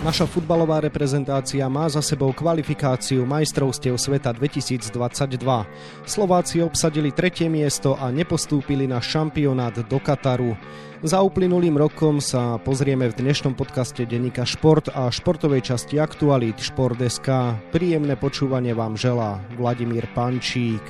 Naša futbalová reprezentácia má za sebou kvalifikáciu majstrovstiev sveta 2022. Slováci obsadili tretie miesto a nepostúpili na šampionát do Kataru. Za uplynulým rokom sa pozrieme v dnešnom podcaste Denika Šport a športovej časti Aktualit Šport.sk. Príjemné počúvanie vám želá Vladimír Pančík.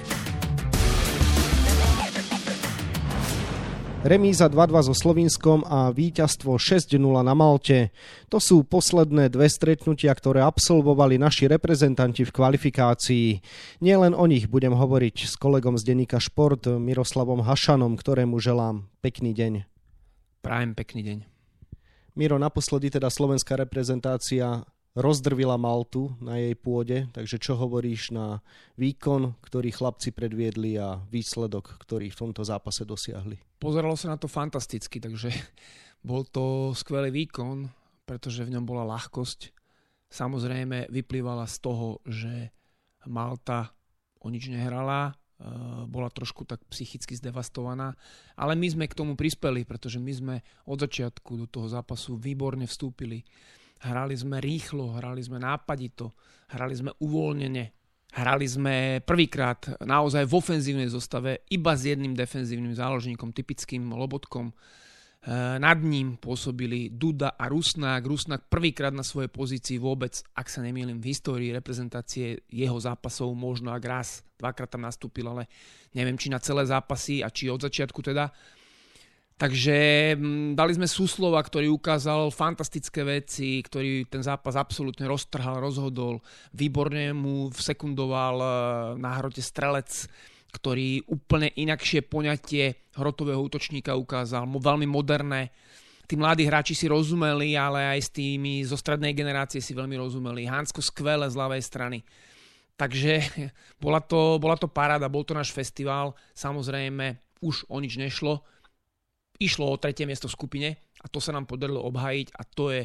Remíza 2-2 so Slovinskom a víťazstvo 6-0 na Malte. To sú posledné dve stretnutia, ktoré absolvovali naši reprezentanti v kvalifikácii. Nielen o nich budem hovoriť s kolegom z denníka Šport Miroslavom Hašanom, ktorému želám pekný deň. Prajem pekný deň. Miro, naposledy teda slovenská reprezentácia rozdrvila Maltu na jej pôde, takže čo hovoríš na výkon, ktorý chlapci predviedli a výsledok, ktorý v tomto zápase dosiahli? Pozeralo sa na to fantasticky, takže bol to skvelý výkon, pretože v ňom bola ľahkosť. Samozrejme vyplývala z toho, že Malta o nič nehrala, e, bola trošku tak psychicky zdevastovaná, ale my sme k tomu prispeli, pretože my sme od začiatku do toho zápasu výborne vstúpili Hrali sme rýchlo, hrali sme nápadito, hrali sme uvoľnene. Hrali sme prvýkrát naozaj v ofenzívnej zostave iba s jedným defenzívnym záložníkom, typickým lobotkom. E, nad ním pôsobili Duda a Rusnák. Rusnák prvýkrát na svojej pozícii vôbec, ak sa nemýlim, v histórii reprezentácie jeho zápasov, možno ak raz, dvakrát tam nastúpil, ale neviem, či na celé zápasy a či od začiatku teda. Takže mm, dali sme Suslova, ktorý ukázal fantastické veci, ktorý ten zápas absolútne roztrhal, rozhodol. Výborne mu sekundoval e, na hrote strelec, ktorý úplne inakšie poňatie hrotového útočníka ukázal. Veľmi moderné. Tí mladí hráči si rozumeli, ale aj s tými zo strednej generácie si veľmi rozumeli. Hansko skvelé z ľavej strany. Takže bola to, bola to paráda, bol to náš festival. Samozrejme, už o nič nešlo Išlo o tretie miesto v skupine a to sa nám podarilo obhajiť a to je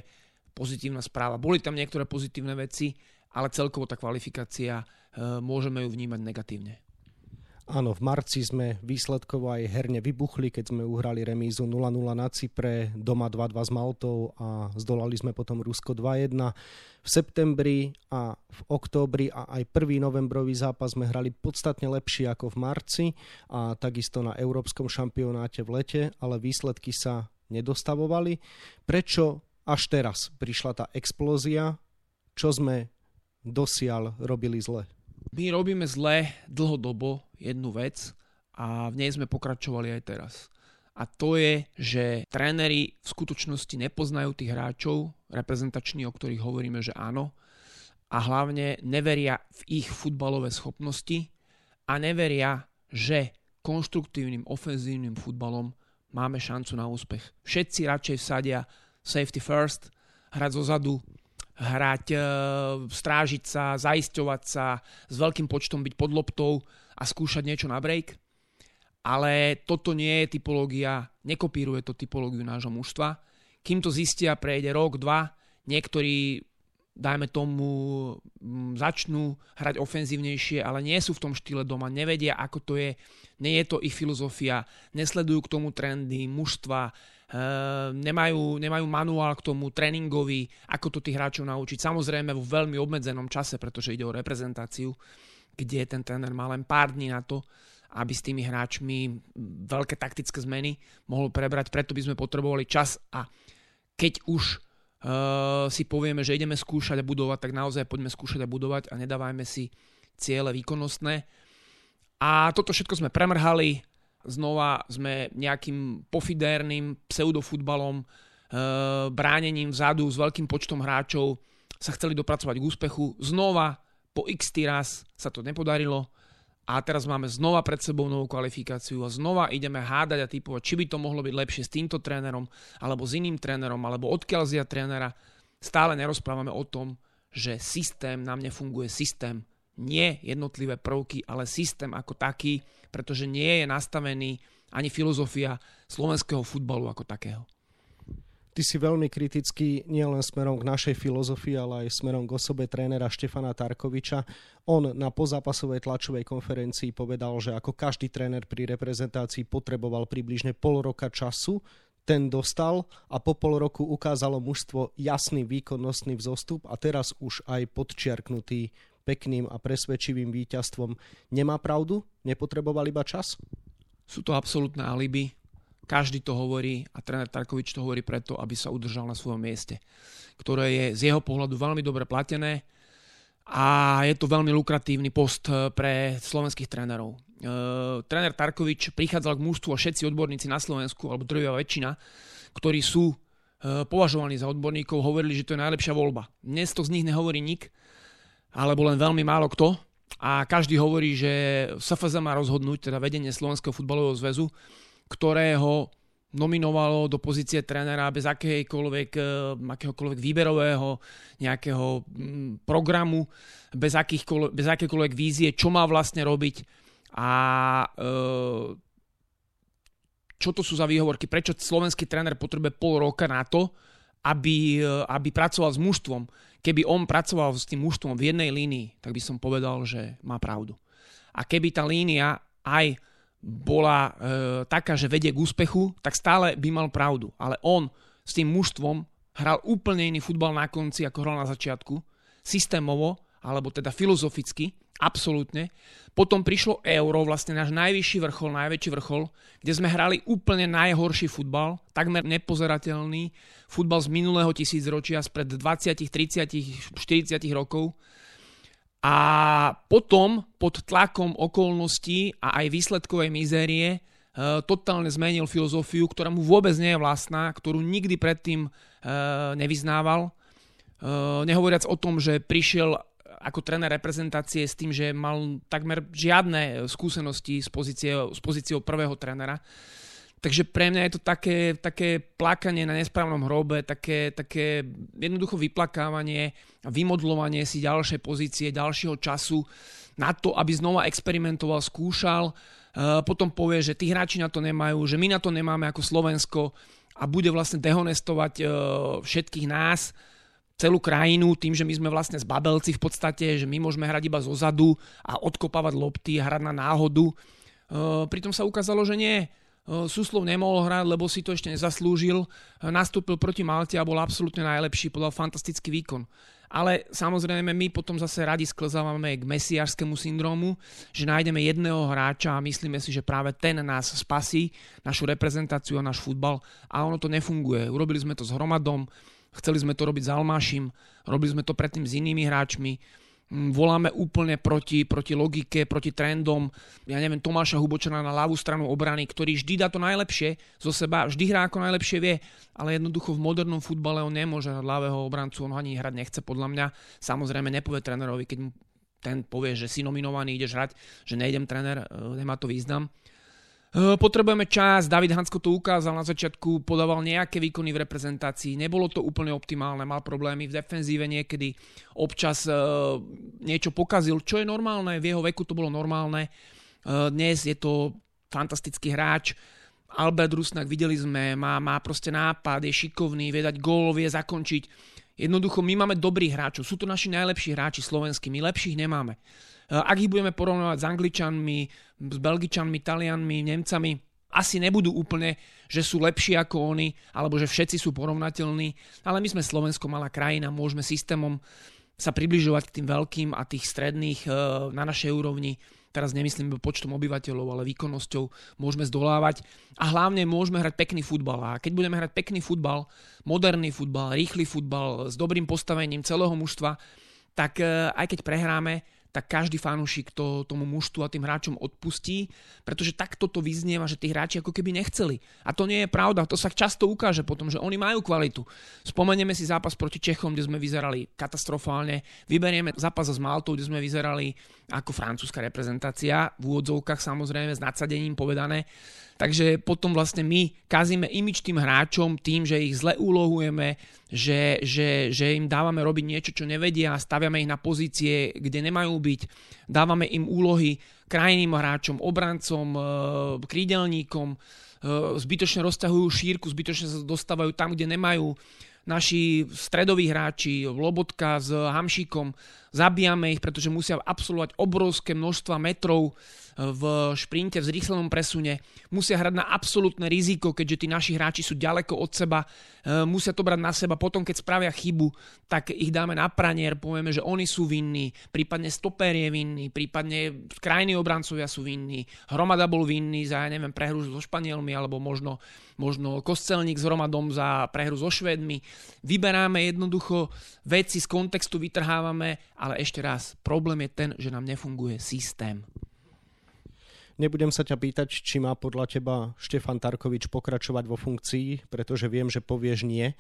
pozitívna správa. Boli tam niektoré pozitívne veci, ale celkovo tá kvalifikácia e, môžeme ju vnímať negatívne. Áno, v marci sme výsledkovo aj herne vybuchli, keď sme uhrali remízu 0-0 na Cypre, doma 2-2 s Maltou a zdolali sme potom Rusko 2-1. V septembri a v októbri a aj prvý novembrový zápas sme hrali podstatne lepšie ako v marci a takisto na Európskom šampionáte v lete, ale výsledky sa nedostavovali. Prečo až teraz prišla tá explózia? Čo sme dosiaľ robili zle? My robíme zle dlhodobo jednu vec a v nej sme pokračovali aj teraz. A to je, že tréneri v skutočnosti nepoznajú tých hráčov reprezentační, o ktorých hovoríme, že áno. A hlavne neveria v ich futbalové schopnosti a neveria, že konštruktívnym ofenzívnym futbalom máme šancu na úspech. Všetci radšej vsadia safety first, hrať zo zadu, hrať, e, strážiť sa, zaisťovať sa, s veľkým počtom byť pod loptou a skúšať niečo na break. Ale toto nie je typológia, nekopíruje to typológiu nášho mužstva. Kým to zistia, prejde rok, dva, niektorí dajme tomu, začnú hrať ofenzívnejšie, ale nie sú v tom štýle doma, nevedia, ako to je, nie je to ich filozofia, nesledujú k tomu trendy mužstva, nemajú, nemajú manuál k tomu tréningový, ako to tých hráčov naučiť. Samozrejme vo veľmi obmedzenom čase, pretože ide o reprezentáciu, kde ten tréner má len pár dní na to, aby s tými hráčmi veľké taktické zmeny mohol prebrať. Preto by sme potrebovali čas a keď už uh, si povieme, že ideme skúšať a budovať, tak naozaj poďme skúšať a budovať a nedávajme si ciele výkonnostné. A toto všetko sme premrhali, znova sme nejakým pofidérnym pseudofutbalom, e, bránením vzadu s veľkým počtom hráčov sa chceli dopracovať k úspechu. Znova po x raz sa to nepodarilo a teraz máme znova pred sebou novú kvalifikáciu a znova ideme hádať a typovať, či by to mohlo byť lepšie s týmto trénerom alebo s iným trénerom alebo odkiaľ zia trénera. Stále nerozprávame o tom, že systém nám nefunguje systém nie jednotlivé prvky, ale systém ako taký, pretože nie je nastavený ani filozofia slovenského futbalu ako takého. Ty si veľmi kritický nielen smerom k našej filozofii, ale aj smerom k osobe trénera Štefana Tarkoviča. On na pozápasovej tlačovej konferencii povedal, že ako každý tréner pri reprezentácii potreboval približne pol roka času ten dostal a po pol roku ukázalo mužstvo jasný výkonnostný vzostup a teraz už aj podčiarknutý pekným a presvedčivým víťazstvom. Nemá pravdu? Nepotreboval iba čas? Sú to absolútne alibi. Každý to hovorí a tréner Tarkovič to hovorí preto, aby sa udržal na svojom mieste, ktoré je z jeho pohľadu veľmi dobre platené a je to veľmi lukratívny post eh, pre slovenských trénerov. E, tréner Tarkovič prichádzal k mužstvu a všetci odborníci na Slovensku, alebo drvia väčšina, ktorí sú e, považovaní za odborníkov, hovorili, že to je najlepšia voľba. Dnes to z nich nehovorí nik, alebo len veľmi málo kto. A každý hovorí, že SFZ má rozhodnúť, teda vedenie Slovenského futbalového zväzu, ktorého nominovalo do pozície trénera bez akéhokoľvek, eh, akéhokoľvek výberového nejakého mm, programu, bez, bez akékoľvek vízie, čo má vlastne robiť a eh, čo to sú za výhovorky, prečo slovenský tréner potrebuje pol roka na to, aby, eh, aby pracoval s mužstvom. Keby on pracoval s tým mužstvom v jednej línii, tak by som povedal, že má pravdu. A keby tá línia aj bola e, taká, že vedie k úspechu, tak stále by mal pravdu. Ale on s tým mužstvom hral úplne iný futbal na konci, ako hral na začiatku. Systémovo, alebo teda filozoficky, absolútne. Potom prišlo euro, vlastne náš najvyšší vrchol, najväčší vrchol, kde sme hrali úplne najhorší futbal, takmer nepozerateľný futbal z minulého tisícročia, spred 20, 30, 40 rokov a potom pod tlakom okolností a aj výsledkovej mizérie e, totálne zmenil filozofiu, ktorá mu vôbec nie je vlastná, ktorú nikdy predtým e, nevyznával. E, nehovoriac o tom, že prišiel ako tréner reprezentácie s tým, že mal takmer žiadne skúsenosti s, pozície, s pozíciou prvého trénera. Takže pre mňa je to také, také plakanie na nesprávnom hrobe, také, také jednoducho vyplakávanie a vymodlovanie si ďalšej pozície, ďalšieho času na to, aby znova experimentoval, skúšal. E, potom povie, že tí hráči na to nemajú, že my na to nemáme ako Slovensko a bude vlastne dehonestovať e, všetkých nás, celú krajinu tým, že my sme vlastne zbabelci v podstate, že my môžeme hrať iba zo zadu a odkopávať lopty hrať na náhodu. E, pritom sa ukázalo, že nie Suslov nemohol hrať, lebo si to ešte nezaslúžil. Nastúpil proti Malte a bol absolútne najlepší, podal fantastický výkon. Ale samozrejme my potom zase radi sklzávame k mesiarskému syndromu, že nájdeme jedného hráča a myslíme si, že práve ten nás spasí, našu reprezentáciu a náš futbal a ono to nefunguje. Urobili sme to s Hromadom, chceli sme to robiť s Almášim, robili sme to predtým s inými hráčmi, Mm, voláme úplne proti, proti logike, proti trendom. Ja neviem, Tomáša Hubočana na ľavú stranu obrany, ktorý vždy dá to najlepšie zo seba, vždy hrá ako najlepšie vie, ale jednoducho v modernom futbale on nemôže hrať ľavého obrancu, on ani hrať nechce podľa mňa. Samozrejme nepovie trénerovi, keď mu ten povie, že si nominovaný, ideš hrať, že nejdem tréner, e, nemá to význam. Potrebujeme čas, David Hansko to ukázal na začiatku, podával nejaké výkony v reprezentácii, nebolo to úplne optimálne, mal problémy v defenzíve niekedy, občas niečo pokazil, čo je normálne, v jeho veku to bolo normálne, dnes je to fantastický hráč, Albert Rusnak, videli sme, má, má proste nápad, je šikovný, vie dať gól, vie zakončiť. Jednoducho, my máme dobrých hráčov, sú to naši najlepší hráči slovenskí, my lepších nemáme. Eh, ak ich budeme porovnávať s Angličanmi, s Belgičanmi, Talianmi, Nemcami, asi nebudú úplne, že sú lepší ako oni, alebo že všetci sú porovnateľní, ale my sme Slovensko, malá krajina, môžeme systémom sa približovať k tým veľkým a tých stredných eh, na našej úrovni. Teraz nemyslím počtom obyvateľov, ale výkonnosťou môžeme zdolávať a hlavne môžeme hrať pekný futbal. A keď budeme hrať pekný futbal, moderný futbal, rýchly futbal s dobrým postavením celého mužstva, tak eh, aj keď prehráme, tak každý fanúšik to tomu mužstvu a tým hráčom odpustí, pretože takto to vyznieva, že tí hráči ako keby nechceli. A to nie je pravda, to sa často ukáže potom, že oni majú kvalitu. Spomenieme si zápas proti Čechom, kde sme vyzerali katastrofálne, vyberieme zápas s Maltou, kde sme vyzerali ako francúzska reprezentácia, v úvodzovkách samozrejme s nadsadením povedané. Takže potom vlastne my kazíme imič tým hráčom tým, že ich zle úlohujeme, že, že, že im dávame robiť niečo, čo nevedia, staviame ich na pozície, kde nemajú byť, dávame im úlohy krajným hráčom, obrancom, e, krídelníkom, e, zbytočne rozťahujú šírku, zbytočne sa dostávajú tam, kde nemajú. naši stredoví hráči, Lobotka s Hamšíkom, zabíjame ich, pretože musia absolvovať obrovské množstva metrov v šprinte, v zrýchlenom presune, musia hrať na absolútne riziko, keďže tí naši hráči sú ďaleko od seba, e, musia to brať na seba, potom keď spravia chybu, tak ich dáme na pranier, povieme, že oni sú vinní, prípadne stoper je vinný, prípadne krajní obrancovia sú vinní, Hromada bol vinný za, ja neviem, prehru so Španielmi, alebo možno, možno Kostelník s Hromadom za prehru so Švedmi. Vyberáme jednoducho veci z kontextu, vytrhávame, ale ešte raz, problém je ten, že nám nefunguje systém. Nebudem sa ťa pýtať, či má podľa teba Štefan Tarkovič pokračovať vo funkcii, pretože viem, že povieš nie,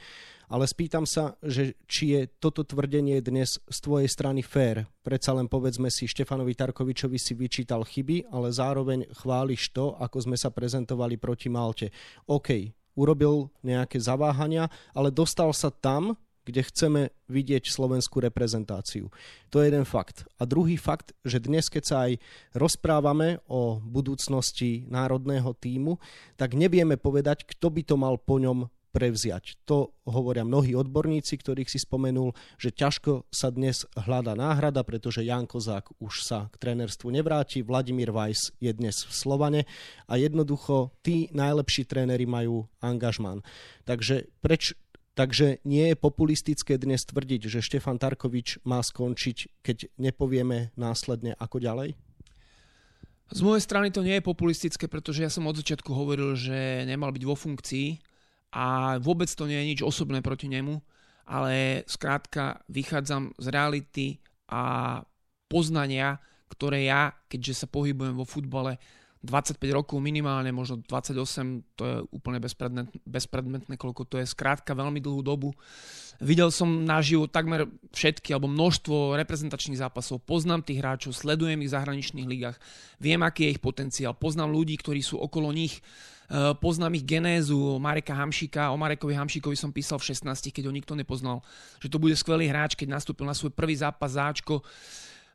ale spýtam sa, že či je toto tvrdenie dnes z tvojej strany fér. Predsa len povedzme si, Štefanovi Tarkovičovi si vyčítal chyby, ale zároveň chváliš to, ako sme sa prezentovali proti Malte. OK, urobil nejaké zaváhania, ale dostal sa tam, kde chceme vidieť slovenskú reprezentáciu. To je jeden fakt. A druhý fakt, že dnes, keď sa aj rozprávame o budúcnosti národného týmu, tak nevieme povedať, kto by to mal po ňom prevziať. To hovoria mnohí odborníci, ktorých si spomenul, že ťažko sa dnes hľada náhrada, pretože Jan Kozák už sa k trénerstvu nevráti, Vladimír Weiss je dnes v Slovane a jednoducho tí najlepší tréneri majú angažmán. Takže preč, Takže nie je populistické dnes tvrdiť, že Štefan Tarkovič má skončiť, keď nepovieme následne ako ďalej? Z mojej strany to nie je populistické, pretože ja som od začiatku hovoril, že nemal byť vo funkcii a vôbec to nie je nič osobné proti nemu, ale skrátka vychádzam z reality a poznania, ktoré ja, keďže sa pohybujem vo futbale 25 rokov minimálne, možno 28, to je úplne bezpredmetné, bezpredmetné, koľko to je. Skrátka veľmi dlhú dobu. Videl som naživo takmer všetky alebo množstvo reprezentačných zápasov, poznám tých hráčov, sledujem ich v zahraničných ligách, viem, aký je ich potenciál, poznám ľudí, ktorí sú okolo nich, e, poznám ich genézu Mareka Hamšika, o Marekovi Hamšikovi som písal v 16, keď ho nikto nepoznal, že to bude skvelý hráč, keď nastúpil na svoj prvý zápas záčko,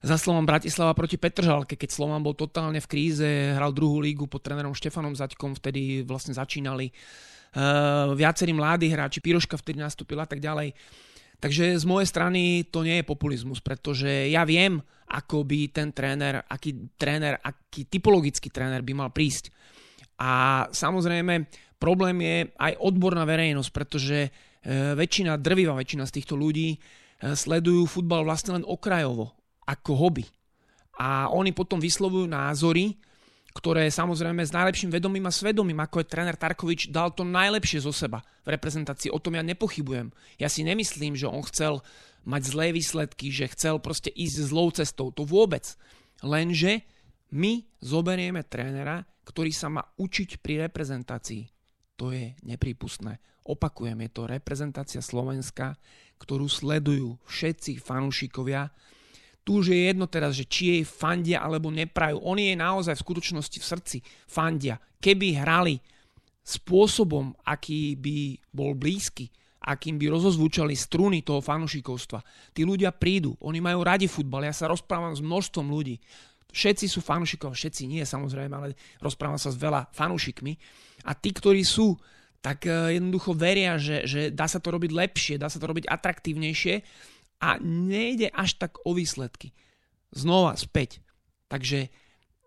za Slovan Bratislava proti Petržalke, keď Slovan bol totálne v kríze, hral druhú lígu pod trénerom Štefanom Zaďkom, vtedy vlastne začínali uh, viacerí mladí hráči, Piroška vtedy nastúpila a tak ďalej. Takže z mojej strany to nie je populizmus, pretože ja viem, ako by ten tréner, aký tréner, aký typologický tréner by mal prísť. A samozrejme, problém je aj odborná verejnosť, pretože e, väčšina, drvivá väčšina z týchto ľudí e, sledujú futbal vlastne len okrajovo ako hobby. A oni potom vyslovujú názory, ktoré samozrejme s najlepším vedomím a svedomím, ako je tréner Tarkovič, dal to najlepšie zo seba v reprezentácii. O tom ja nepochybujem. Ja si nemyslím, že on chcel mať zlé výsledky, že chcel proste ísť zlou cestou. To vôbec. Lenže my zoberieme trénera, ktorý sa má učiť pri reprezentácii. To je neprípustné. Opakujem, je to reprezentácia Slovenska, ktorú sledujú všetci fanúšikovia tu už je jedno teraz, že či jej fandia alebo neprajú. Oni jej naozaj v skutočnosti v srdci fandia. Keby hrali spôsobom, aký by bol blízky, akým by rozozvúčali struny toho fanušikovstva. Tí ľudia prídu, oni majú radi futbal, ja sa rozprávam s množstvom ľudí. Všetci sú fanúšikov, všetci nie samozrejme, ale rozprávam sa s veľa fanúšikmi. A tí, ktorí sú, tak eh, jednoducho veria, že, že dá sa to robiť lepšie, dá sa to robiť atraktívnejšie a nejde až tak o výsledky. Znova späť. Takže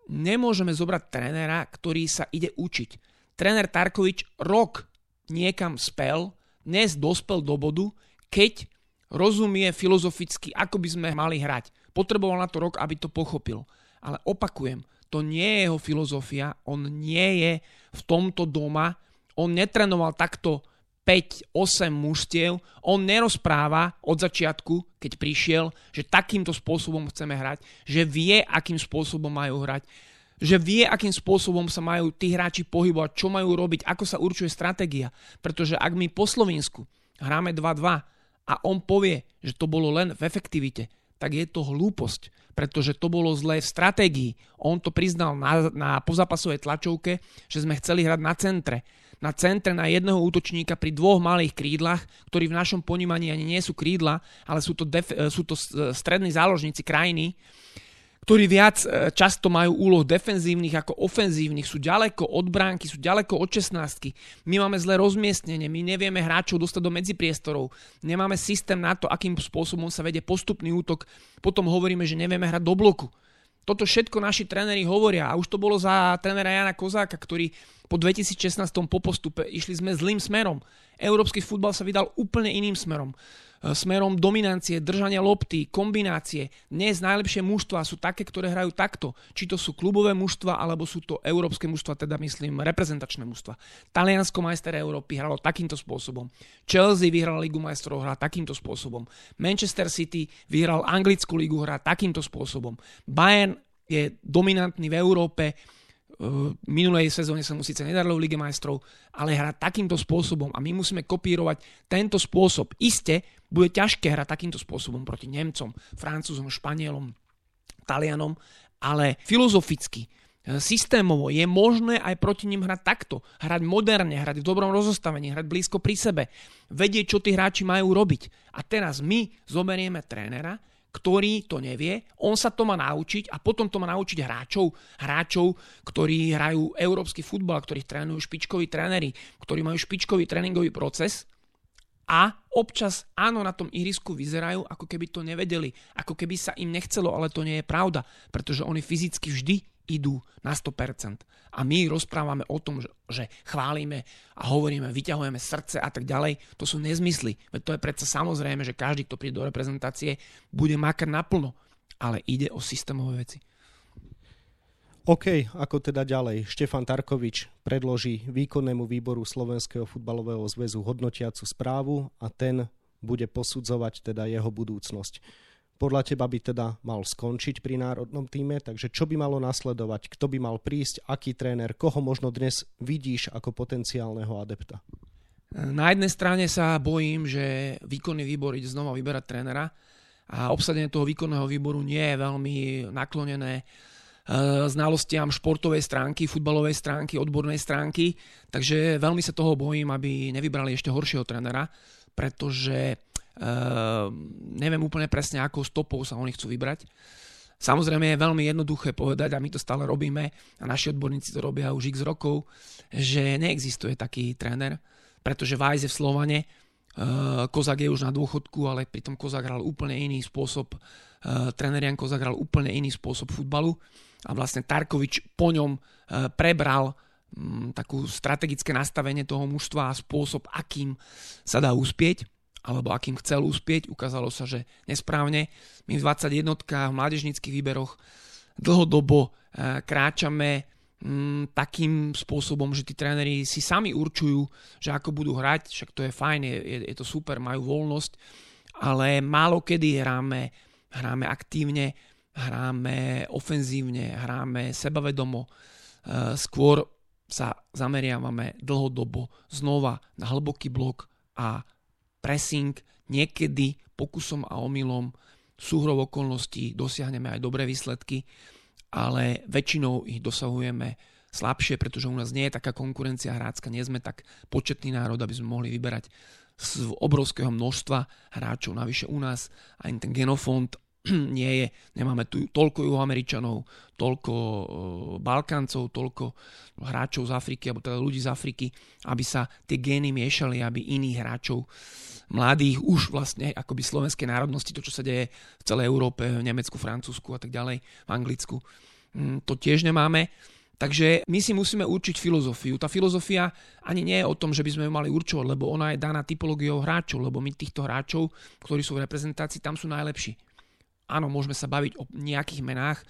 nemôžeme zobrať trénera, ktorý sa ide učiť. Tréner Tarkovič rok niekam spel, dnes dospel do bodu, keď rozumie filozoficky, ako by sme mali hrať. Potreboval na to rok, aby to pochopil. Ale opakujem, to nie je jeho filozofia, on nie je v tomto doma, on netrenoval takto 5-8 mužstiev, on nerozpráva od začiatku, keď prišiel, že takýmto spôsobom chceme hrať, že vie, akým spôsobom majú hrať, že vie, akým spôsobom sa majú tí hráči pohybovať, čo majú robiť, ako sa určuje stratégia. Pretože ak my po Slovensku hráme 2-2 a on povie, že to bolo len v efektivite, tak je to hlúposť, pretože to bolo zlé v stratégii. On to priznal na, na pozapasovej tlačovke, že sme chceli hrať na centre na centre na jedného útočníka pri dvoch malých krídlach, ktorí v našom ponímaní ani nie sú krídla, ale sú to, def- e, sú to strední záložníci krajiny, ktorí viac e, často majú úloh defenzívnych ako ofenzívnych, sú ďaleko od bránky, sú ďaleko od 16. My máme zlé rozmiestnenie, my nevieme hráčov dostať do medzipriestorov, nemáme systém na to, akým spôsobom sa vedie postupný útok, potom hovoríme, že nevieme hrať do bloku. Toto všetko naši tréneri hovoria a už to bolo za trénera Jana Kozáka, ktorý po 2016 po postupe išli sme zlým smerom. Európsky futbal sa vydal úplne iným smerom. E, smerom dominancie, držania lopty, kombinácie. Dnes najlepšie mužstva sú také, ktoré hrajú takto. Či to sú klubové mužstva, alebo sú to európske mužstva, teda myslím reprezentačné mužstva. Taliansko majster Európy hralo takýmto spôsobom. Chelsea vyhral Ligu majstrov, hrá takýmto spôsobom. Manchester City vyhral Anglickú ligu, hrá takýmto spôsobom. Bayern je dominantný v Európe, minulej sezóne sa mu síce nedarilo v Lige majstrov, ale hrá takýmto spôsobom a my musíme kopírovať tento spôsob. Iste bude ťažké hrať takýmto spôsobom proti Nemcom, Francúzom, Španielom, Talianom, ale filozoficky, e, systémovo je možné aj proti ním hrať takto. Hrať moderne, hrať v dobrom rozostavení, hrať blízko pri sebe, vedieť, čo tí hráči majú robiť. A teraz my zoberieme trénera, ktorý to nevie, on sa to má naučiť a potom to má naučiť hráčov, hráčov, ktorí hrajú európsky futbal, ktorých trénujú špičkoví tréneri, ktorí majú špičkový tréningový proces a občas áno na tom ihrisku vyzerajú, ako keby to nevedeli, ako keby sa im nechcelo, ale to nie je pravda, pretože oni fyzicky vždy idú na 100%. A my rozprávame o tom, že, že chválime a hovoríme, vyťahujeme srdce a tak ďalej. To sú nezmysly. Veď to je predsa samozrejme, že každý, kto príde do reprezentácie, bude makať naplno. Ale ide o systémové veci. OK, ako teda ďalej? Štefan Tarkovič predloží výkonnému výboru Slovenského futbalového zväzu hodnotiacu správu a ten bude posudzovať teda jeho budúcnosť podľa teba by teda mal skončiť pri národnom týme, takže čo by malo nasledovať, kto by mal prísť, aký tréner, koho možno dnes vidíš ako potenciálneho adepta? Na jednej strane sa bojím, že výkonný výbor ide znova vyberať trénera a obsadenie toho výkonného výboru nie je veľmi naklonené e, znalostiam športovej stránky, futbalovej stránky, odbornej stránky, takže veľmi sa toho bojím, aby nevybrali ešte horšieho trénera, pretože neviem úplne presne, akou stopou sa oni chcú vybrať. Samozrejme je veľmi jednoduché povedať, a my to stále robíme, a naši odborníci to robia už x rokov, že neexistuje taký tréner, pretože Vajs je v Slovane, uh, Kozak je už na dôchodku, ale pritom Kozak hral úplne iný spôsob, uh, tréner Jan Kozak hral úplne iný spôsob futbalu a vlastne Tarkovič po ňom prebral um, takú strategické nastavenie toho mužstva a spôsob, akým sa dá uspieť alebo akým chcel uspieť. Ukázalo sa, že nesprávne. My v 21 v mládežnických výberoch dlhodobo eh, kráčame mm, takým spôsobom, že tí tréneri si sami určujú, že ako budú hrať, však to je fajn, je, je, to super, majú voľnosť, ale málo kedy hráme, hráme aktívne, hráme ofenzívne, hráme sebavedomo, eh, skôr sa zameriavame dlhodobo znova na hlboký blok a pressing, niekedy pokusom a omylom súhrov okolností dosiahneme aj dobré výsledky, ale väčšinou ich dosahujeme slabšie, pretože u nás nie je taká konkurencia hrácka, nie sme tak početný národ, aby sme mohli vyberať z obrovského množstva hráčov. Navyše u nás aj ten genofond nie je, nemáme tu toľko juhoameričanov, toľko e, Balkáncov, toľko hráčov z Afriky, alebo teda ľudí z Afriky, aby sa tie gény miešali, aby iných hráčov mladých už vlastne akoby slovenskej národnosti, to čo sa deje v celej Európe, v Nemecku, Francúzsku a tak ďalej, v Anglicku, mm, to tiež nemáme. Takže my si musíme určiť filozofiu. Tá filozofia ani nie je o tom, že by sme ju mali určovať, lebo ona je daná typológiou hráčov, lebo my týchto hráčov, ktorí sú v reprezentácii, tam sú najlepší. Áno, môžeme sa baviť o nejakých menách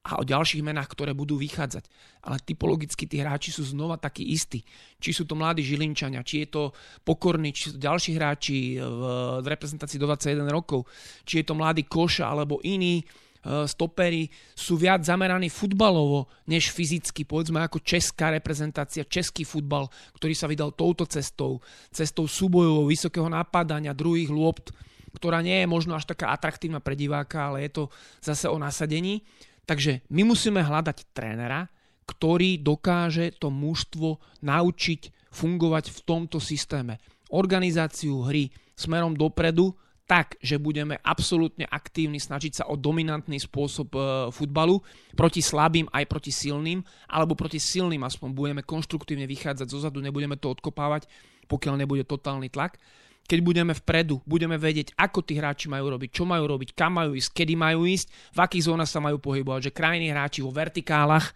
a o ďalších menách, ktoré budú vychádzať. Ale typologicky tí hráči sú znova takí istí. Či sú to mladí Žilinčania, či je to Pokorný, či sú to ďalší hráči v, v reprezentácii do 21 rokov, či je to mladý Koša alebo iní uh, stopery sú viac zameraní futbalovo než fyzicky. Povedzme ako česká reprezentácia, český futbal, ktorý sa vydal touto cestou, cestou súbojov, vysokého napadania, druhých lôpt, ktorá nie je možno až taká atraktívna pre diváka, ale je to zase o nasadení. Takže my musíme hľadať trénera, ktorý dokáže to mužstvo naučiť fungovať v tomto systéme. Organizáciu hry smerom dopredu, tak, že budeme absolútne aktívni, snažiť sa o dominantný spôsob e, futbalu proti slabým aj proti silným, alebo proti silným aspoň budeme konštruktívne vychádzať zozadu, nebudeme to odkopávať, pokiaľ nebude totálny tlak. Keď budeme vpredu, budeme vedieť, ako tí hráči majú robiť, čo majú robiť, kam majú ísť, kedy majú ísť, v akých zónach sa majú pohybovať, že krajní hráči vo vertikálach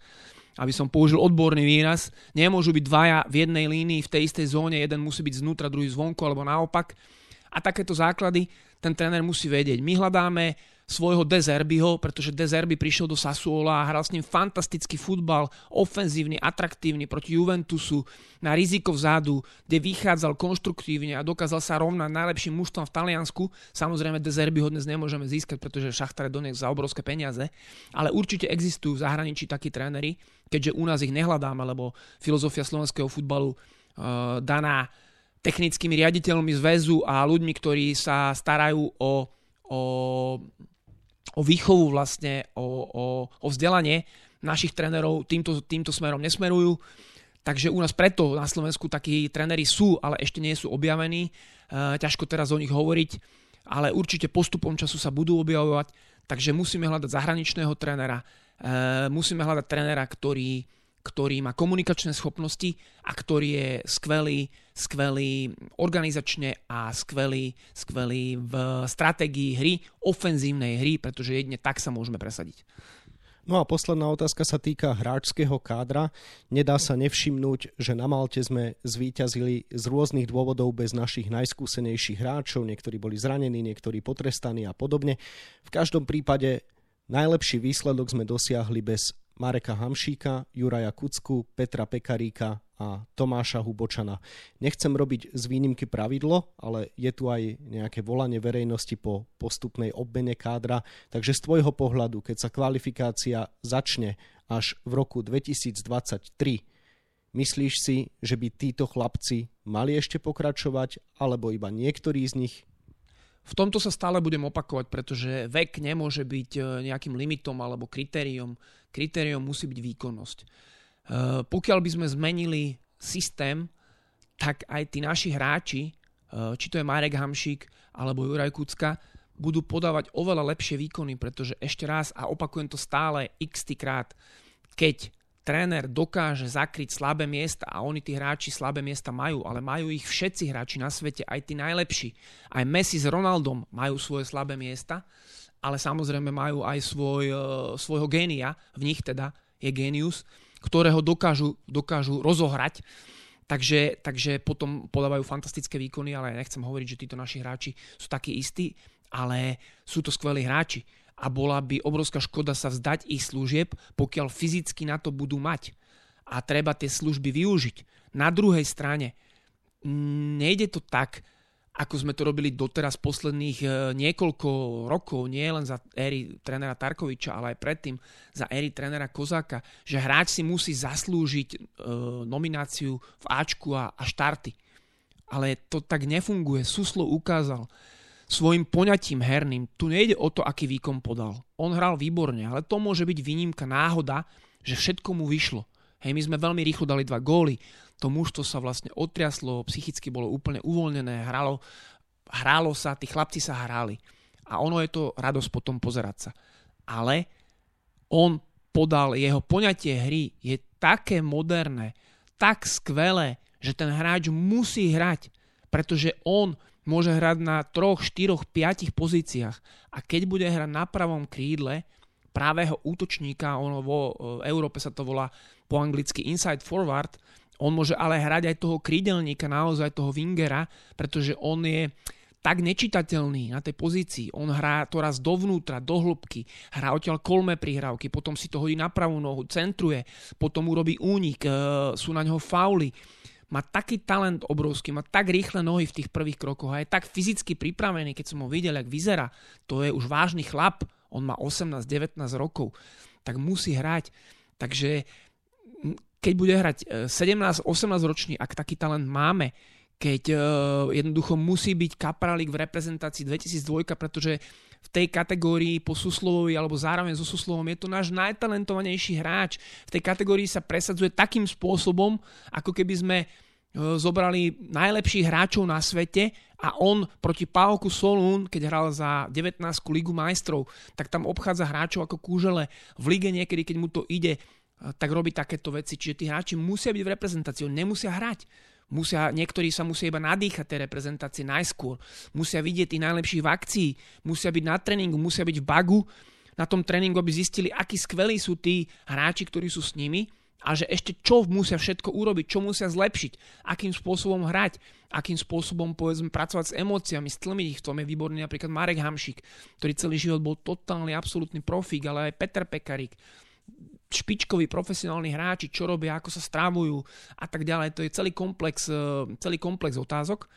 aby som použil odborný výraz, nemôžu byť dvaja v jednej línii v tej istej zóne, jeden musí byť znútra, druhý zvonku alebo naopak. A takéto základy ten tréner musí vedieť. My hľadáme svojho Dezerbyho, pretože Dezerby prišiel do Sassuola a hral s ním fantastický futbal, ofenzívny, atraktívny proti Juventusu, na riziko vzadu, kde vychádzal konštruktívne a dokázal sa rovnať najlepším mužstvom v Taliansku. Samozrejme Dezerby ho dnes nemôžeme získať, pretože Šachtar je za obrovské peniaze, ale určite existujú v zahraničí takí tréneri, keďže u nás ich nehľadáme, lebo filozofia slovenského futbalu uh, daná technickými riaditeľmi zväzu a ľuďmi, ktorí sa starajú o, o o výchovu vlastne, o, o, o vzdelanie našich trénerov týmto, týmto smerom nesmerujú. Takže u nás preto na Slovensku takí tréneri sú, ale ešte nie sú objavení. E, ťažko teraz o nich hovoriť, ale určite postupom času sa budú objavovať. Takže musíme hľadať zahraničného trénera, e, musíme hľadať trénera, ktorý ktorý má komunikačné schopnosti a ktorý je skvelý, skvelý organizačne a skvelý, skvelý v stratégii hry, ofenzívnej hry, pretože jedne tak sa môžeme presadiť. No a posledná otázka sa týka hráčského kádra. Nedá sa nevšimnúť, že na Malte sme zvíťazili z rôznych dôvodov bez našich najskúsenejších hráčov. Niektorí boli zranení, niektorí potrestaní a podobne. V každom prípade najlepší výsledok sme dosiahli bez Mareka Hamšíka, Juraja Kucku, Petra Pekaríka a Tomáša Hubočana. Nechcem robiť z výnimky pravidlo, ale je tu aj nejaké volanie verejnosti po postupnej obmene kádra, takže z tvojho pohľadu, keď sa kvalifikácia začne až v roku 2023, myslíš si, že by títo chlapci mali ešte pokračovať, alebo iba niektorí z nich v tomto sa stále budem opakovať, pretože vek nemôže byť e, nejakým limitom alebo kritériom. Kritériom musí byť výkonnosť. E, pokiaľ by sme zmenili systém, tak aj tí naši hráči, e, či to je Marek Hamšík alebo Juraj Kucka, budú podávať oveľa lepšie výkony, pretože ešte raz, a opakujem to stále x krát, keď tréner dokáže zakryť slabé miesta a oni tí hráči slabé miesta majú, ale majú ich všetci hráči na svete, aj tí najlepší. Aj Messi s Ronaldom majú svoje slabé miesta, ale samozrejme majú aj svoj, uh, svojho génia, v nich teda je génius, ktorého dokážu, dokážu rozohrať. Takže, takže potom podávajú fantastické výkony, ale nechcem hovoriť, že títo naši hráči sú takí istí, ale sú to skvelí hráči a bola by obrovská škoda sa vzdať ich služieb, pokiaľ fyzicky na to budú mať. A treba tie služby využiť. Na druhej strane, nejde to tak, ako sme to robili doteraz posledných e, niekoľko rokov, nie len za éry trénera Tarkoviča, ale aj predtým za éry trénera Kozáka, že hráč si musí zaslúžiť e, nomináciu v Ačku a, a štarty. Ale to tak nefunguje. Suslo ukázal, svojim poňatím herným. Tu nejde o to, aký výkon podal. On hral výborne, ale to môže byť výnimka, náhoda, že všetko mu vyšlo. Hej, my sme veľmi rýchlo dali dva góly, to mužstvo sa vlastne otriaslo, psychicky bolo úplne uvoľnené, hralo, hralo sa, tí chlapci sa hrali. A ono je to radosť potom pozerať sa. Ale on podal, jeho poňatie hry je také moderné, tak skvelé, že ten hráč musí hrať, pretože on môže hrať na troch, štyroch, piatich pozíciách. A keď bude hrať na pravom krídle pravého útočníka, ono vo Európe sa to volá po anglicky inside forward, on môže ale hrať aj toho krídelníka, naozaj toho wingera, pretože on je tak nečitateľný na tej pozícii. On hrá to raz dovnútra, do hĺbky, hrá odtiaľ kolme prihrávky, potom si to hodí na pravú nohu, centruje, potom urobí únik, e, sú na neho fauly má taký talent obrovský, má tak rýchle nohy v tých prvých krokoch a je tak fyzicky pripravený, keď som ho videl, jak vyzerá. To je už vážny chlap, on má 18-19 rokov, tak musí hrať. Takže keď bude hrať 17-18 e, ročný, ak taký talent máme, keď uh, jednoducho musí byť kapralík v reprezentácii 2002, pretože v tej kategórii po Suslovovi alebo zároveň so Suslovom je to náš najtalentovanejší hráč. V tej kategórii sa presadzuje takým spôsobom, ako keby sme E, zobrali najlepších hráčov na svete A on proti Pálku Solún, keď hral za 19. Ligu majstrov, tak tam obchádza hráčov ako kúžele. V lige niekedy, keď mu to ide, tak robí takéto veci. Čiže tí hráči musia byť v reprezentácii, nemusia hrať. Musia, niektorí sa musia iba nadýchať tej reprezentácie najskôr. Musia vidieť tých najlepších v akcii, musia byť na tréningu, musia byť v bagu na tom tréningu, aby zistili, akí skvelí sú tí hráči, ktorí sú s nimi a že ešte čo musia všetko urobiť, čo musia zlepšiť, akým spôsobom hrať, akým spôsobom povedzme pracovať s emóciami, stlmiť ich. V tom je výborný napríklad Marek Hamšik, ktorý celý život bol totálny, absolútny profík, ale aj Peter Pekarik, špičkoví profesionálni hráči, čo robia, ako sa strávujú a tak ďalej. To je celý komplex, e, celý komplex otázok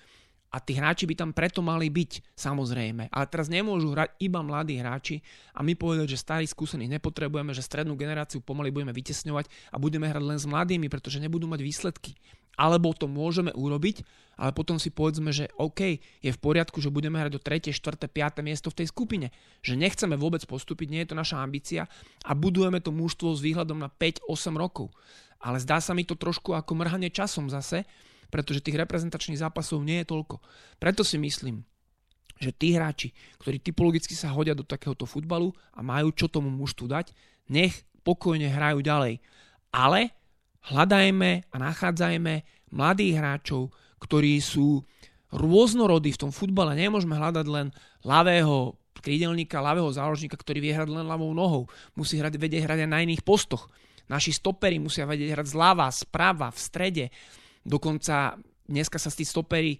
a tí hráči by tam preto mali byť, samozrejme. Ale teraz nemôžu hrať iba mladí hráči a my povedať, že starých skúsených nepotrebujeme, že strednú generáciu pomaly budeme vytesňovať a budeme hrať len s mladými, pretože nebudú mať výsledky alebo to môžeme urobiť, ale potom si povedzme, že OK, je v poriadku, že budeme hrať do 3., 4., 5. miesto v tej skupine. Že nechceme vôbec postúpiť, nie je to naša ambícia a budujeme to mužstvo s výhľadom na 5-8 rokov. Ale zdá sa mi to trošku ako mrhanie časom zase, pretože tých reprezentačných zápasov nie je toľko. Preto si myslím, že tí hráči, ktorí typologicky sa hodia do takéhoto futbalu a majú čo tomu mužstvu dať, nech pokojne hrajú ďalej. Ale hľadajme a nachádzajme mladých hráčov, ktorí sú rôznorodí v tom futbale. Nemôžeme hľadať len ľavého krídelníka, ľavého záložníka, ktorý vie hrať len ľavou nohou. Musí hrať, vedieť hrať aj na iných postoch. Naši stopery musia vedieť hrať zľava, sprava, v strede. Dokonca dneska sa tí stopery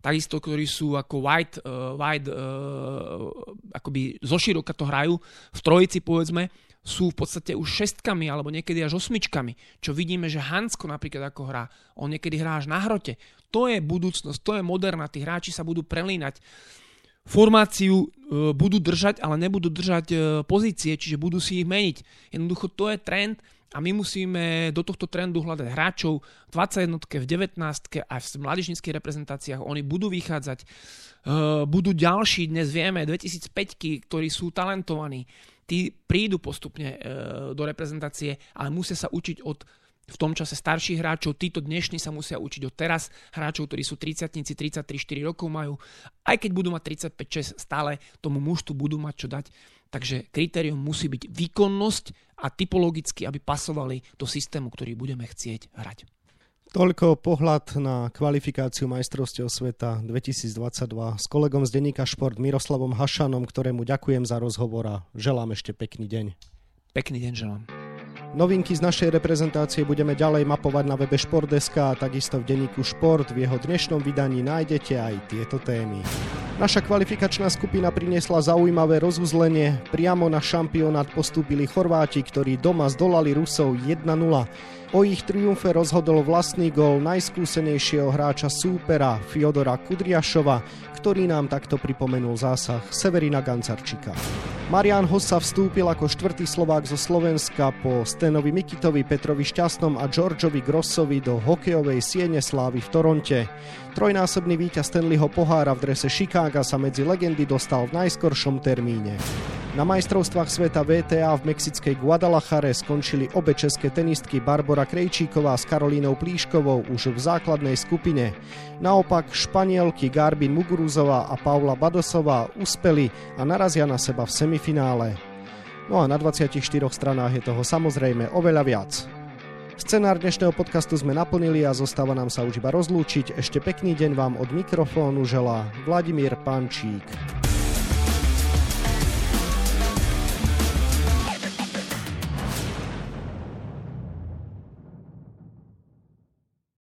takisto, ktorí sú ako wide, uh, wide uh, akoby zoširoka to hrajú, v trojici povedzme, sú v podstate už šestkami alebo niekedy až osmičkami. Čo vidíme, že Hansko napríklad ako hrá, on niekedy hrá až na hrote. To je budúcnosť, to je moderná, tí hráči sa budú prelínať. Formáciu e, budú držať, ale nebudú držať e, pozície, čiže budú si ich meniť. Jednoducho to je trend a my musíme do tohto trendu hľadať hráčov v 21, v 19 a v mládežnických reprezentáciách. Oni budú vychádzať, e, budú ďalší, dnes vieme, 2005 ktorí sú talentovaní tí prídu postupne e, do reprezentácie, ale musia sa učiť od v tom čase starších hráčov, títo dnešní sa musia učiť od teraz, hráčov, ktorí sú 30 33, 4 rokov majú, aj keď budú mať 35, 6, stále tomu mužtu budú mať čo dať. Takže kritérium musí byť výkonnosť a typologicky, aby pasovali do systému, ktorý budeme chcieť hrať. Toľko pohľad na kvalifikáciu majstrovstiev sveta 2022 s kolegom z denníka Šport Miroslavom Hašanom, ktorému ďakujem za rozhovor a želám ešte pekný deň. Pekný deň želám. Novinky z našej reprezentácie budeme ďalej mapovať na webe Šport.sk a takisto v denníku Šport. V jeho dnešnom vydaní nájdete aj tieto témy. Naša kvalifikačná skupina priniesla zaujímavé rozuzlenie. Priamo na šampionát postúpili Chorváti, ktorí doma zdolali Rusov 1-0. O ich triumfe rozhodol vlastný gól najskúsenejšieho hráča súpera Fiodora Kudriašova, ktorý nám takto pripomenul zásah Severina Gancarčika. Marian Hossa vstúpil ako štvrtý Slovák zo Slovenska po Stenovi Mikitovi, Petrovi Šťastnom a Georgeovi Grossovi do hokejovej siene slávy v Toronte. Trojnásobný víťaz Stanleyho pohára v drese Chicaga sa medzi legendy dostal v najskoršom termíne. Na majstrovstvách sveta VTA v mexickej Guadalajare skončili obe české tenistky Barbara Krejčíková s Karolínou Plíškovou už v základnej skupine. Naopak Španielky Garbin Muguruzová a Paula Badosová uspeli a narazia na seba v semifinále. No a na 24 stranách je toho samozrejme oveľa viac. Scenár dnešného podcastu sme naplnili a zostáva nám sa už iba rozlúčiť. Ešte pekný deň vám od mikrofónu želá Vladimír Pančík.